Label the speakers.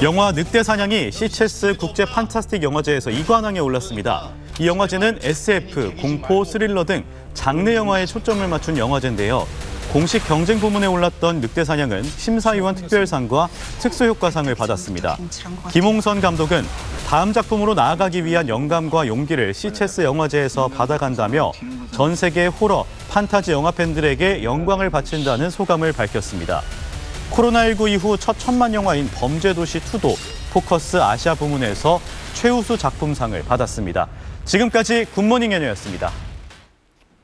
Speaker 1: 영화 늑대 사냥이 시체스 국제 판타스틱 영화제에서 이관왕에 올랐습니다. 이 영화제는 SF, 공포, 스릴러 등 장르 영화에 초점을 맞춘 영화제인데요. 공식 경쟁 부문에 올랐던 늑대 사냥은 심사위원 특별상과 특수효과상을 받았습니다. 김홍선 감독은 다음 작품으로 나아가기 위한 영감과 용기를 시체스 영화제에서 받아간다며 전 세계 호러, 판타지 영화 팬들에게 영광을 바친다는 소감을 밝혔습니다. 코로나19 이후 첫 천만 영화인 범죄도시 2도 포커스 아시아 부문에서 최우수 작품상을 받았습니다. 지금까지 굿모닝 연예였습니다.